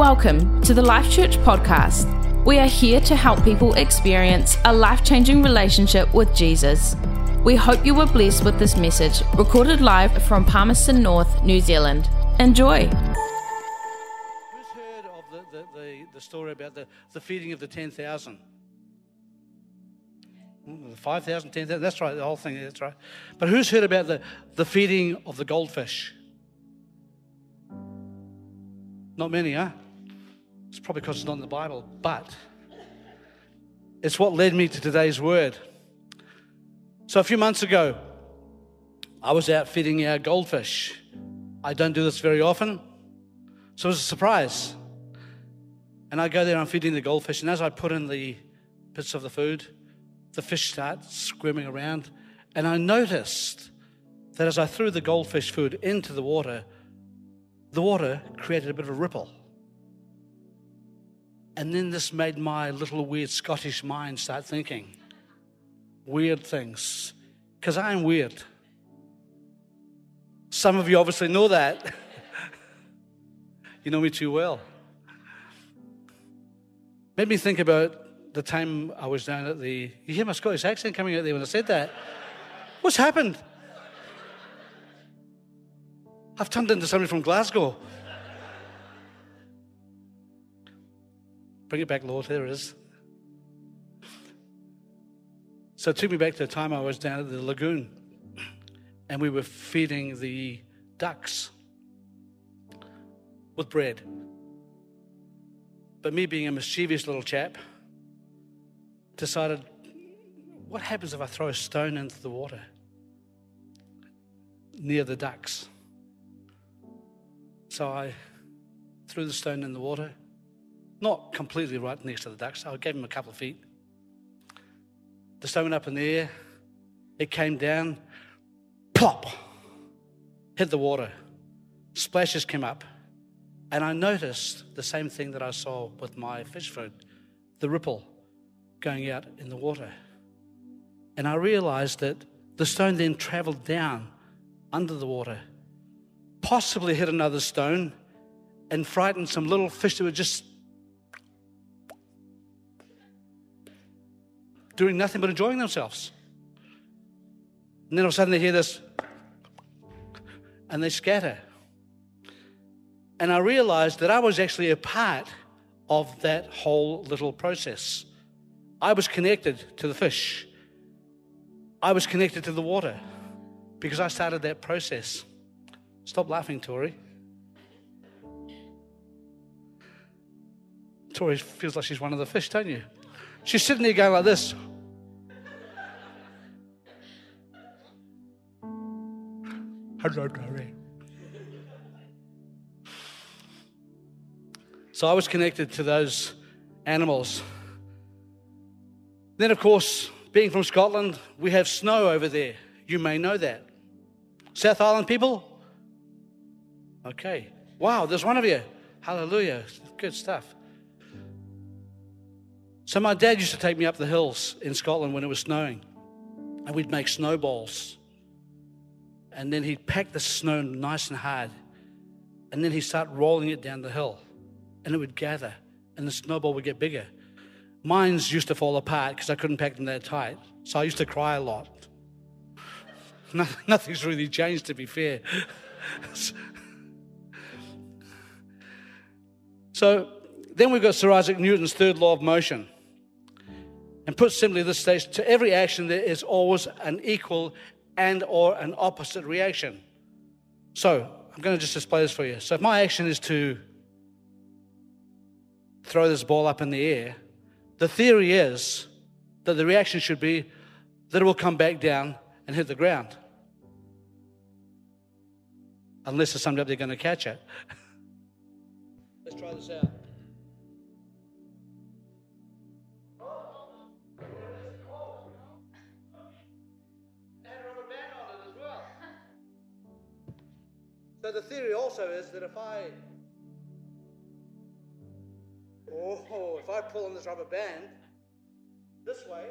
Welcome to the Life Church podcast. We are here to help people experience a life changing relationship with Jesus. We hope you were blessed with this message, recorded live from Palmerston North, New Zealand. Enjoy. Who's heard of the, the, the, the story about the, the feeding of the 10,000? Mm, The 5,000, 10,000, that's right, the whole thing, that's right. But who's heard about the, the feeding of the goldfish? Not many, huh? It's probably because it's not in the Bible, but it's what led me to today's word. So a few months ago, I was out feeding our goldfish. I don't do this very often, so it was a surprise. And I go there, I'm feeding the goldfish, and as I put in the bits of the food, the fish start swimming around. And I noticed that as I threw the goldfish food into the water, the water created a bit of a ripple. And then this made my little weird Scottish mind start thinking weird things. Because I'm weird. Some of you obviously know that. you know me too well. Made me think about the time I was down at the. You hear my Scottish accent coming out there when I said that? What's happened? I've turned into somebody from Glasgow. Bring it back, Lord. There it is. So it took me back to the time I was down at the lagoon and we were feeding the ducks with bread. But me being a mischievous little chap, decided, what happens if I throw a stone into the water near the ducks? So I threw the stone in the water, not completely right next to the ducks. I gave him a couple of feet. The stone went up in the air. It came down, plop, hit the water. Splashes came up. And I noticed the same thing that I saw with my fish food the ripple going out in the water. And I realized that the stone then traveled down under the water, possibly hit another stone, and frightened some little fish that were just doing nothing but enjoying themselves. And then all of a sudden they hear this, and they scatter. And I realized that I was actually a part of that whole little process. I was connected to the fish, I was connected to the water because I started that process. Stop laughing, Tori. Tori feels like she's one of the fish, don't you? She's sitting there going like this. So I was connected to those animals. Then, of course, being from Scotland, we have snow over there. You may know that. South Island people? Okay. Wow, there's one of you. Hallelujah. Good stuff. So, my dad used to take me up the hills in Scotland when it was snowing, and we'd make snowballs. And then he'd pack the snow nice and hard, and then he'd start rolling it down the hill, and it would gather, and the snowball would get bigger. Mine's used to fall apart because I couldn't pack them that tight, so I used to cry a lot. Nothing's really changed, to be fair. So then we've got Sir Isaac Newton's third law of motion. And put simply, this states to every action there is always an equal and or an opposite reaction. So I'm going to just display this for you. So if my action is to throw this ball up in the air, the theory is that the reaction should be that it will come back down and hit the ground. Unless there's somebody up there going to catch it. Let's try this out. So the theory also is that if I oh if I pull on this rubber band this way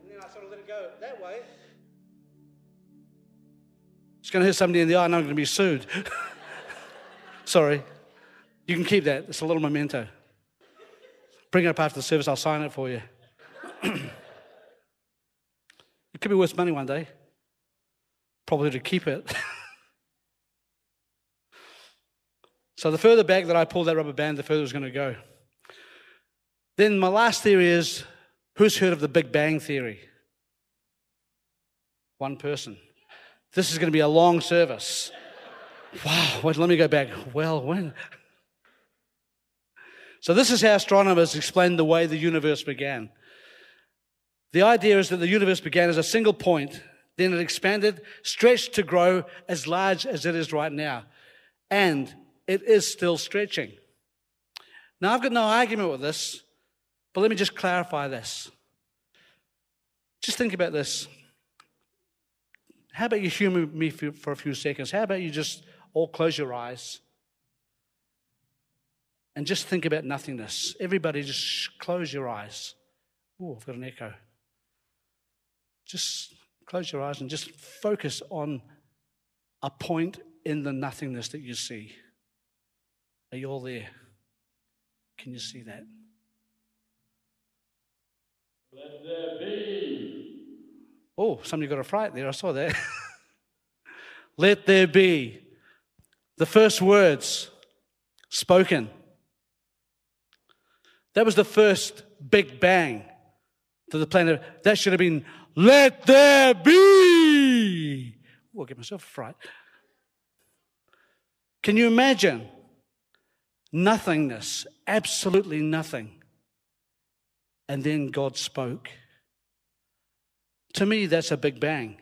and then I sort of let it go that way it's going to hit somebody in the eye and I'm going to be sued. Sorry. You can keep that. It's a little memento. Bring it up after the service. I'll sign it for you. it could be worth money one day. Probably to keep it. so the further back that I pull that rubber band, the further it's going to go. Then my last theory is who's heard of the Big Bang Theory? One person. This is going to be a long service. Wow, wait, let me go back. Well, when? So, this is how astronomers explain the way the universe began. The idea is that the universe began as a single point, then it expanded, stretched to grow as large as it is right now. And it is still stretching. Now, I've got no argument with this, but let me just clarify this. Just think about this. How about you humor me for a few seconds? How about you just all close your eyes? and just think about nothingness. Everybody, just close your eyes. Oh, I've got an echo. Just close your eyes and just focus on a point in the nothingness that you see. Are you all there? Can you see that? Let there be. Oh, somebody got a fright there. I saw that. Let there be. The first words spoken that was the first big bang to the planet. That should have been, let there be. I'll get myself a fright. Can you imagine nothingness, absolutely nothing? And then God spoke. To me, that's a big bang.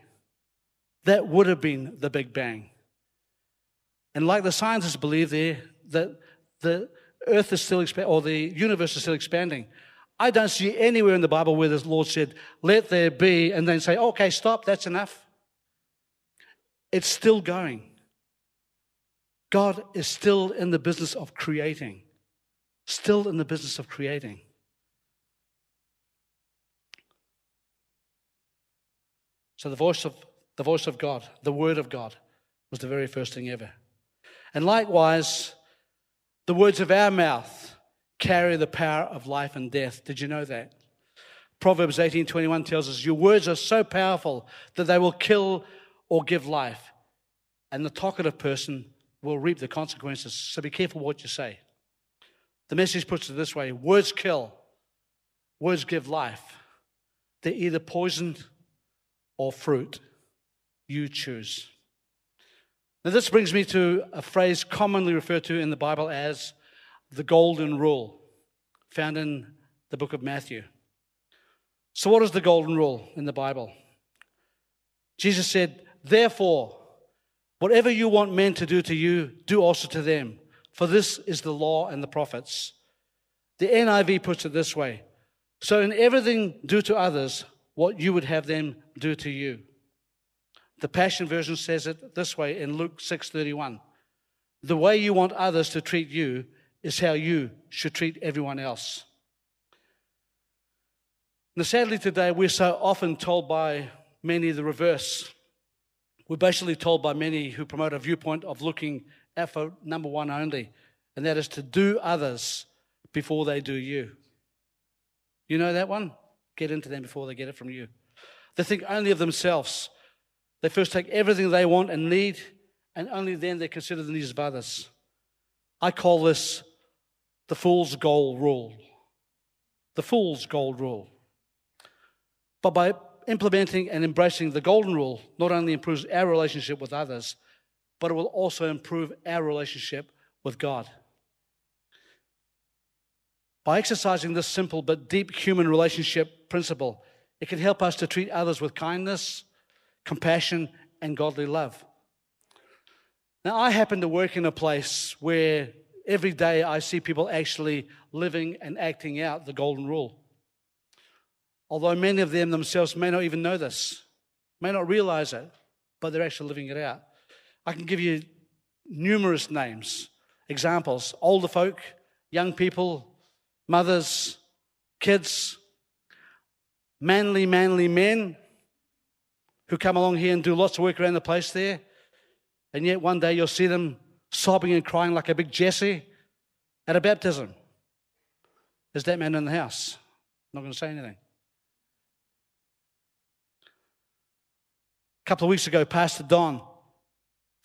That would have been the big bang. And like the scientists believe there, that the earth is still expanding, or the universe is still expanding. I don't see anywhere in the Bible where the Lord said, let there be, and then say, okay, stop, that's enough. It's still going. God is still in the business of creating, still in the business of creating. So the voice of the voice of God, the word of God, was the very first thing ever. And likewise, the words of our mouth carry the power of life and death. Did you know that? Proverbs 18:21 tells us, "Your words are so powerful that they will kill or give life, and the talkative person will reap the consequences." So be careful what you say. The message puts it this way: words kill, words give life. They're either poison or fruit. You choose. Now, this brings me to a phrase commonly referred to in the Bible as the golden rule, found in the book of Matthew. So, what is the golden rule in the Bible? Jesus said, Therefore, whatever you want men to do to you, do also to them, for this is the law and the prophets. The NIV puts it this way So, in everything, do to others what you would have them do to you. The Passion Version says it this way in Luke 6:31. The way you want others to treat you is how you should treat everyone else. Now, sadly, today we're so often told by many the reverse. We're basically told by many who promote a viewpoint of looking at for number one only, and that is to do others before they do you. You know that one? Get into them before they get it from you. They think only of themselves. They first take everything they want and need, and only then they consider the needs of others. I call this the fool's gold rule. The fool's gold rule. But by implementing and embracing the golden rule, not only improves our relationship with others, but it will also improve our relationship with God. By exercising this simple but deep human relationship principle, it can help us to treat others with kindness, compassion, and godly love. Now, I happen to work in a place where every day I see people actually living and acting out the golden rule. Although many of them themselves may not even know this, may not realize it, but they're actually living it out. I can give you numerous names, examples older folk, young people, mothers, kids, manly, manly men who come along here and do lots of work around the place there. And yet one day you'll see them sobbing and crying like a big Jesse At a baptism, is that man in the house? I'm not going to say anything. A couple of weeks ago, Pastor Don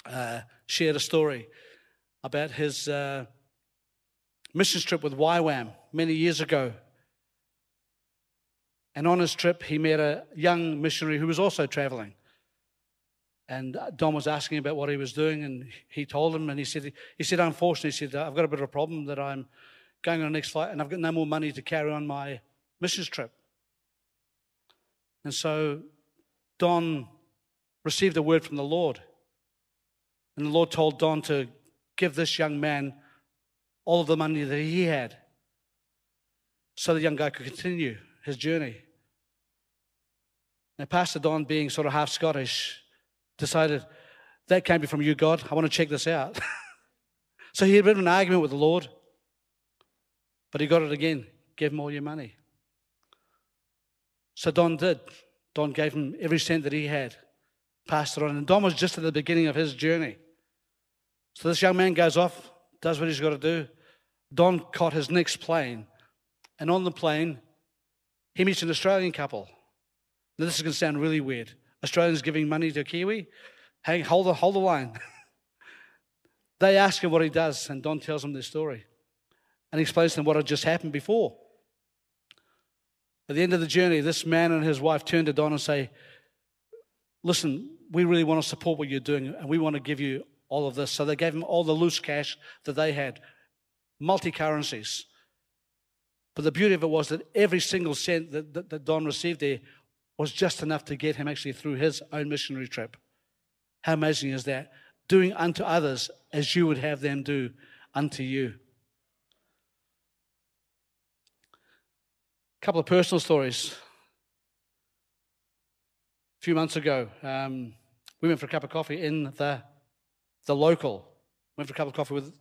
uh, shared a story about his uh, missions trip with YWAM many years ago. And on his trip, he met a young missionary who was also traveling. And uh, Don was asking about what he was doing, and he told him, and he said, he said, unfortunately, he said, I've got a bit of a problem that I'm going on the next flight, and I've got no more money to carry on my missions trip. And so Don received a word from the Lord. And the Lord told Don to give this young man all of the money that he had so the young guy could continue his journey. Now, Pastor Don, being sort of half Scottish, decided that can't be from you, God. I want to check this out. so he had bit an argument with the Lord, but he got it again. Give him all your money. So Don did. Don gave him every cent that he had, passed it on. And Don was just at the beginning of his journey. So this young man goes off, does what he's got to do. Don caught his next plane, and on the plane, he meets an Australian couple. Now, this is going to sound really weird. Australians giving money to Kiwi. Hey, hold the, hold the line. they ask him what he does, and Don tells them their story. And explains to them what had just happened before. At the end of the journey, this man and his wife turn to Don and say, Listen, we really want to support what you're doing, and we want to give you all of this. So they gave him all the loose cash that they had, multi currencies. But the beauty of it was that every single cent that, that, that, Don received there was just enough to get him actually through his own missionary trip. How amazing is that? Doing unto others as you would have them do unto you. A couple of personal stories. A few months ago, um, we went for a cup of coffee in the the local. Went for a cup of coffee with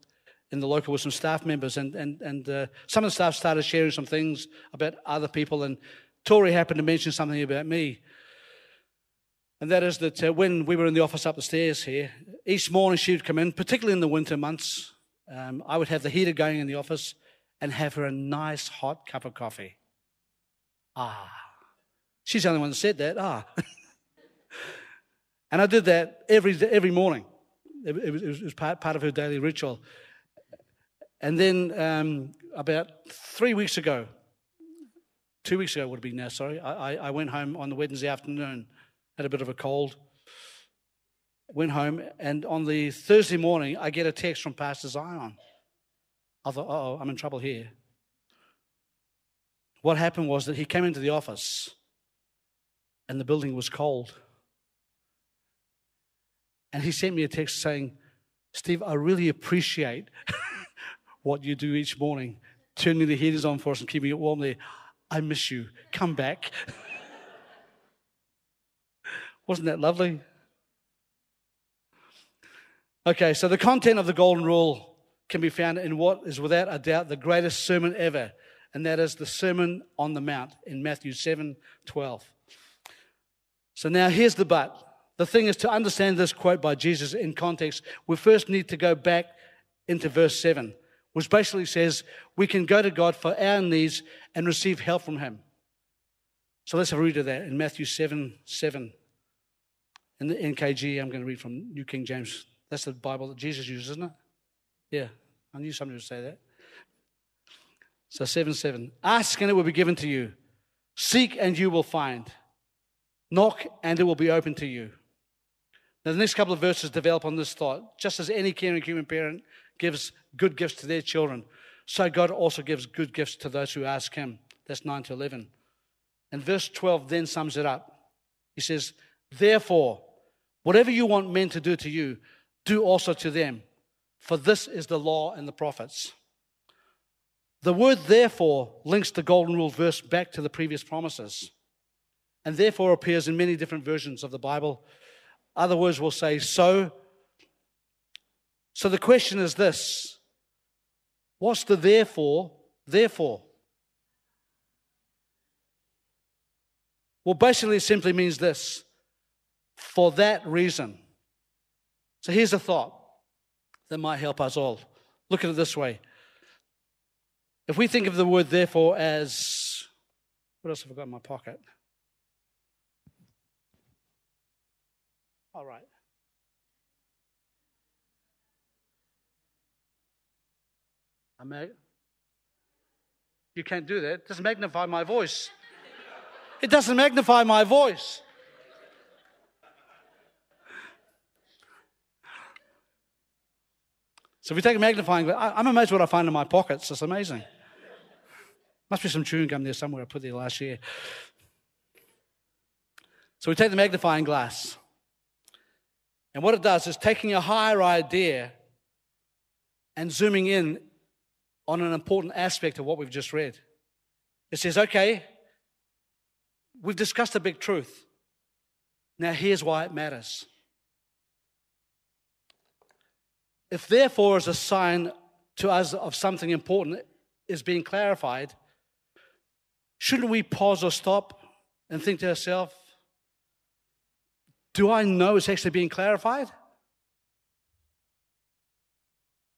in the local with some staff members, and and and uh, some of the staff started sharing some things about other people, and Tori happened to mention something about me. And that is that uh, when we were in the office up the stairs here, each morning she would come in, particularly in the winter months. Um, I would have the heater going in the office and have her a nice hot cup of coffee. Ah, she's the only one that said that. Ah. and I did that every, every morning. It, it, was, it was, part, part of her daily ritual. And then um, about three weeks ago, two weeks ago would have been now, sorry, I, I went home on the Wednesday afternoon, had a bit of a cold, went home, and on the Thursday morning, I get a text from Pastor Zion. I thought, oh, I'm in trouble here. What happened was that he came into the office and the building was cold. And he sent me a text saying, Steve, I really appreciate what you do each morning, turning the heaters on for us and keeping it warm there. I miss you. Come back. Wasn't that lovely? Okay, so the content of the Golden Rule can be found in what is without a doubt the greatest sermon ever, and that is the Sermon on the Mount in Matthew 7 12. So now here's the but. The thing is, to understand this quote by Jesus in context, we first need to go back into verse 7, which basically says we can go to God for our needs and receive help from Him. So let's have a read of that in Matthew 7 7. In the NKG, I'm going to read from New King James. That's the Bible that Jesus used, isn't it? Yeah, I knew somebody would say that. So 7 7. Ask and it will be given to you. Seek and you will find. Knock and it will be open to you. Now, the next couple of verses develop on this thought. Just as any caring human parent gives good gifts to their children, so God also gives good gifts to those who ask Him. That's 9 to 11. And verse 12 then sums it up. He says, Therefore, whatever you want men to do to you, do also to them, for this is the law and the prophets. The word therefore links the golden rule verse back to the previous promises, and therefore appears in many different versions of the Bible other words will say, so. So the question is this What's the therefore? Therefore. Well, basically, it simply means this for that reason. So here's a thought that might help us all. Look at it this way If we think of the word therefore as, what else have I got in my pocket? All right. Mag- you can't do that. It doesn't magnify my voice. It doesn't magnify my voice. So if we take a magnifying glass, I'm amazed what I find in my pockets. It's amazing. Must be some chewing gum there somewhere I put there last year. So we take the magnifying glass. And what it does is taking a higher idea and zooming in on an important aspect of what we've just read. It says, okay, we've discussed a big truth. Now here's why it matters. If therefore is a sign to us of something important is being clarified, shouldn't we pause or stop and think to ourselves, do I know it's actually being clarified?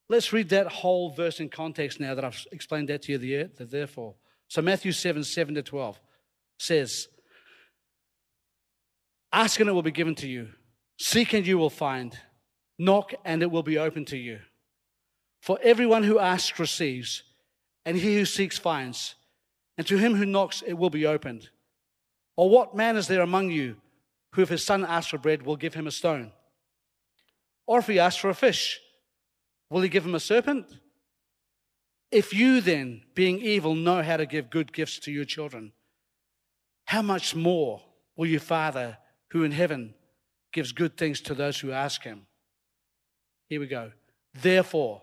Let's read that whole verse in context now that I've explained that to you, the, the therefore. So, Matthew 7 7 to 12 says, Ask and it will be given to you, seek and you will find, knock and it will be open to you. For everyone who asks receives, and he who seeks finds, and to him who knocks it will be opened. Or what man is there among you who, if his son asks for bread, will give him a stone? Or if he asks for a fish, will he give him a serpent? If you then, being evil, know how to give good gifts to your children, how much more will your Father who in heaven gives good things to those who ask him? Here we go. Therefore,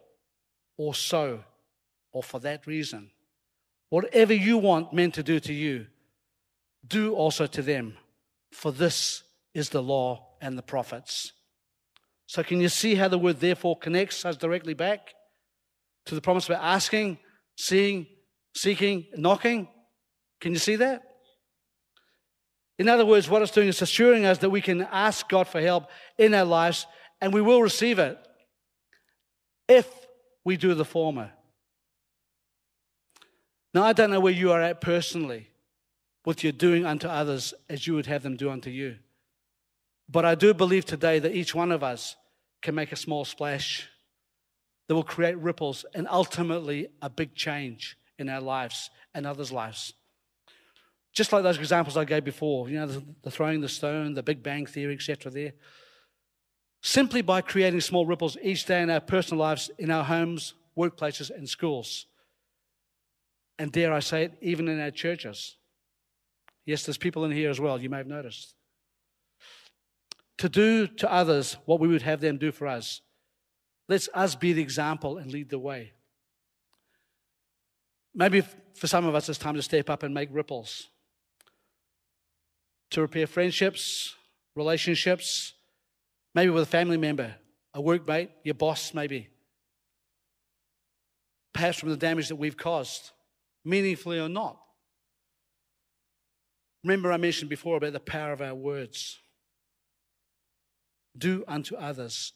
or so, or for that reason, whatever you want men to do to you, do also to them, for this is the law and the prophets. So, can you see how the word therefore connects us directly back to the promise about asking, seeing, seeking, knocking? Can you see that? In other words, what it's doing is assuring us that we can ask God for help in our lives and we will receive it if we do the former. Now, I don't know where you are at personally with your doing unto others as you would have them do unto you. But I do believe today that each one of us can make a small splash that will create ripples and ultimately a big change in our lives and others' lives. Just like those examples I gave before, you know, the, the throwing the stone, the Big Bang Theory, etc. There. Simply by creating small ripples each day in our personal lives, in our homes, workplaces, and schools. And dare I say it, even in our churches. Yes, there's people in here as well, you may have noticed. To do to others what we would have them do for us. Let's us be the example and lead the way. Maybe for some of us, it's time to step up and make ripples. To repair friendships, relationships, maybe with a family member, a workmate, your boss, maybe. Perhaps from the damage that we've caused, meaningfully or not. Remember, I mentioned before about the power of our words. Do unto others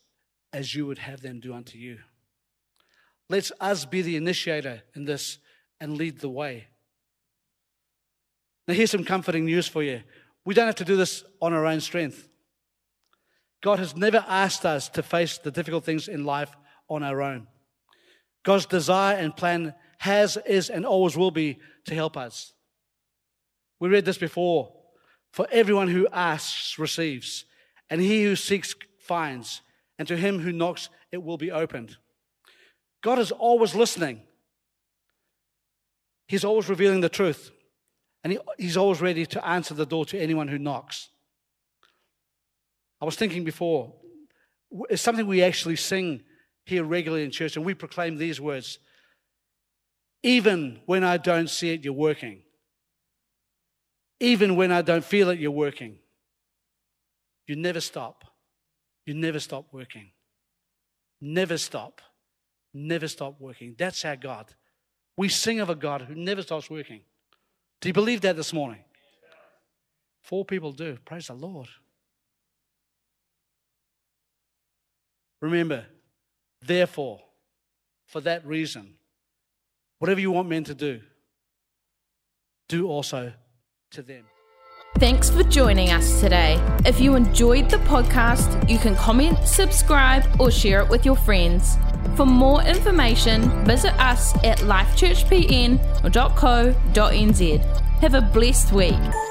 as you would have them do unto you. Let us be the initiator in this and lead the way. Now, here's some comforting news for you. We don't have to do this on our own strength. God has never asked us to face the difficult things in life on our own. God's desire and plan has, is, and always will be to help us. We read this before. For everyone who asks receives, and he who seeks finds, and to him who knocks it will be opened. God is always listening. He's always revealing the truth, and he, he's always ready to answer the door to anyone who knocks. I was thinking before, it's something we actually sing here regularly in church, and we proclaim these words Even when I don't see it, you're working. Even when I don't feel it, you're working. You never stop. You never stop working. Never stop. Never stop working. That's our God. We sing of a God who never stops working. Do you believe that this morning? Four people do. Praise the Lord. Remember, therefore, for that reason, Whatever you want men to do, do also to them. Thanks for joining us today. If you enjoyed the podcast, you can comment, subscribe, or share it with your friends. For more information, visit us at lifechurchpn.co.nz. Have a blessed week.